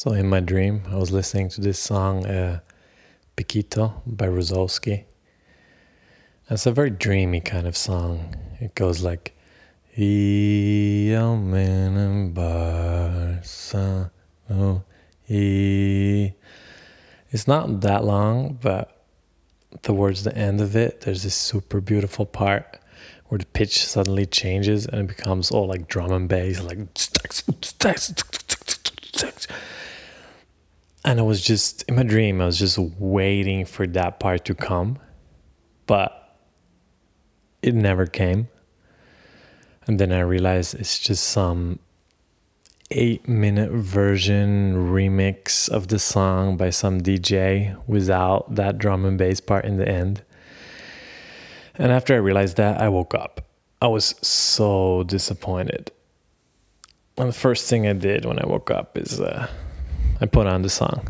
So in my dream, I was listening to this song, uh, Pikito by Rusowsky. It's a very dreamy kind of song. It goes like, oh. It's not that long, but towards the end of it, there's this super beautiful part where the pitch suddenly changes and it becomes all like drum and bass, like and I was just in my dream, I was just waiting for that part to come, but it never came. And then I realized it's just some eight minute version remix of the song by some DJ without that drum and bass part in the end. And after I realized that, I woke up. I was so disappointed. And the first thing I did when I woke up is uh, I put on the song.